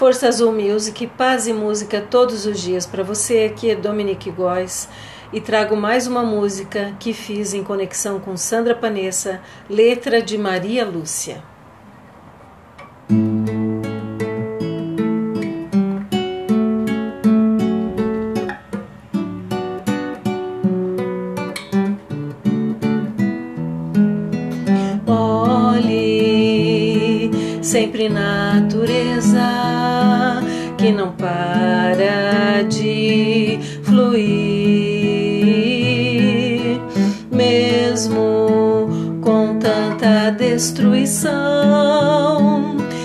Força Azul Music, paz e música todos os dias para você. Aqui é Dominique Góes e trago mais uma música que fiz em conexão com Sandra Panessa, letra de Maria Lúcia. Sempre natureza que não para de fluir, mesmo com tanta destruição,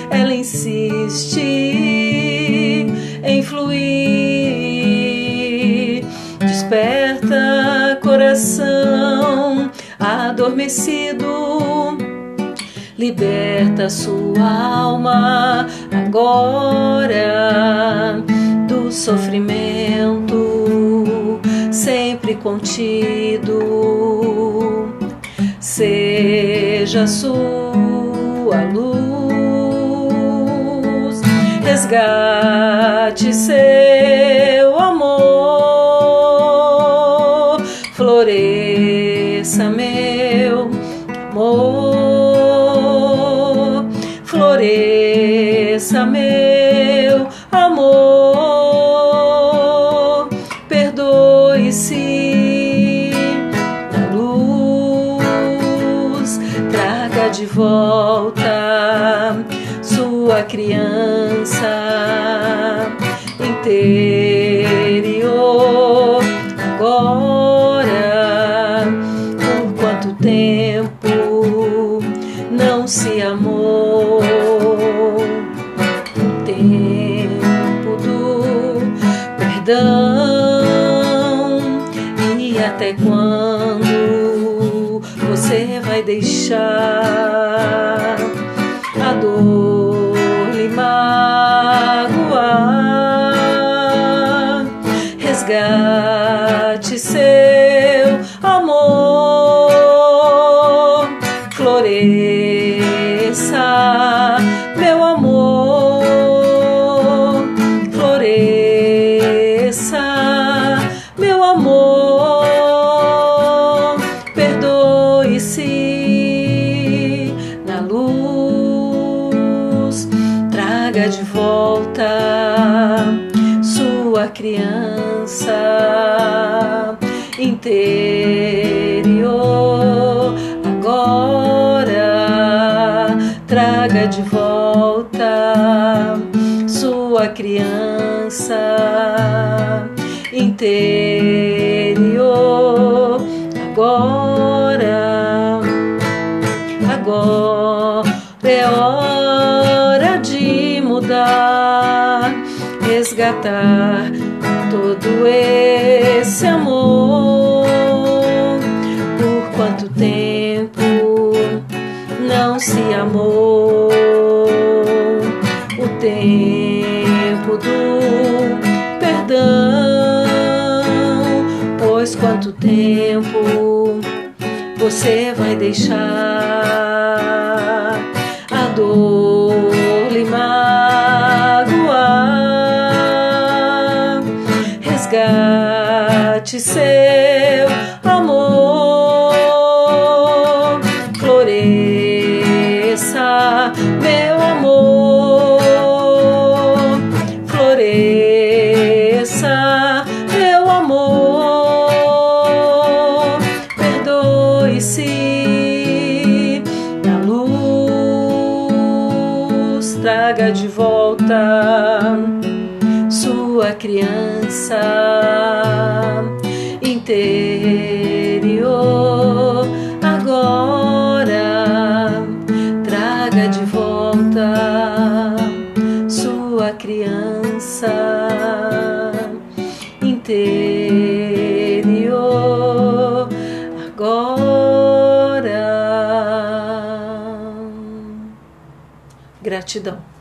ela insiste em fluir, desperta coração adormecido liberta sua alma agora do sofrimento sempre contido. Seja sua luz, resgate seu amor, floresça meu floresça meu amor, perdoe-se na luz, traga de volta sua criança interior agora. Por quanto tempo não se amou? Até quando você vai deixar volta sua criança interior. Agora traga de volta sua criança interior. Agora agora é hora resgatar todo esse amor. Por quanto tempo não se amou? O tempo do perdão. Pois quanto tempo você vai deixar a dor Seu amor, floresça meu amor, floresça meu amor, perdoe-se na luz, traga de volta sua criança interior. Agora traga de volta sua criança interior. Agora gratidão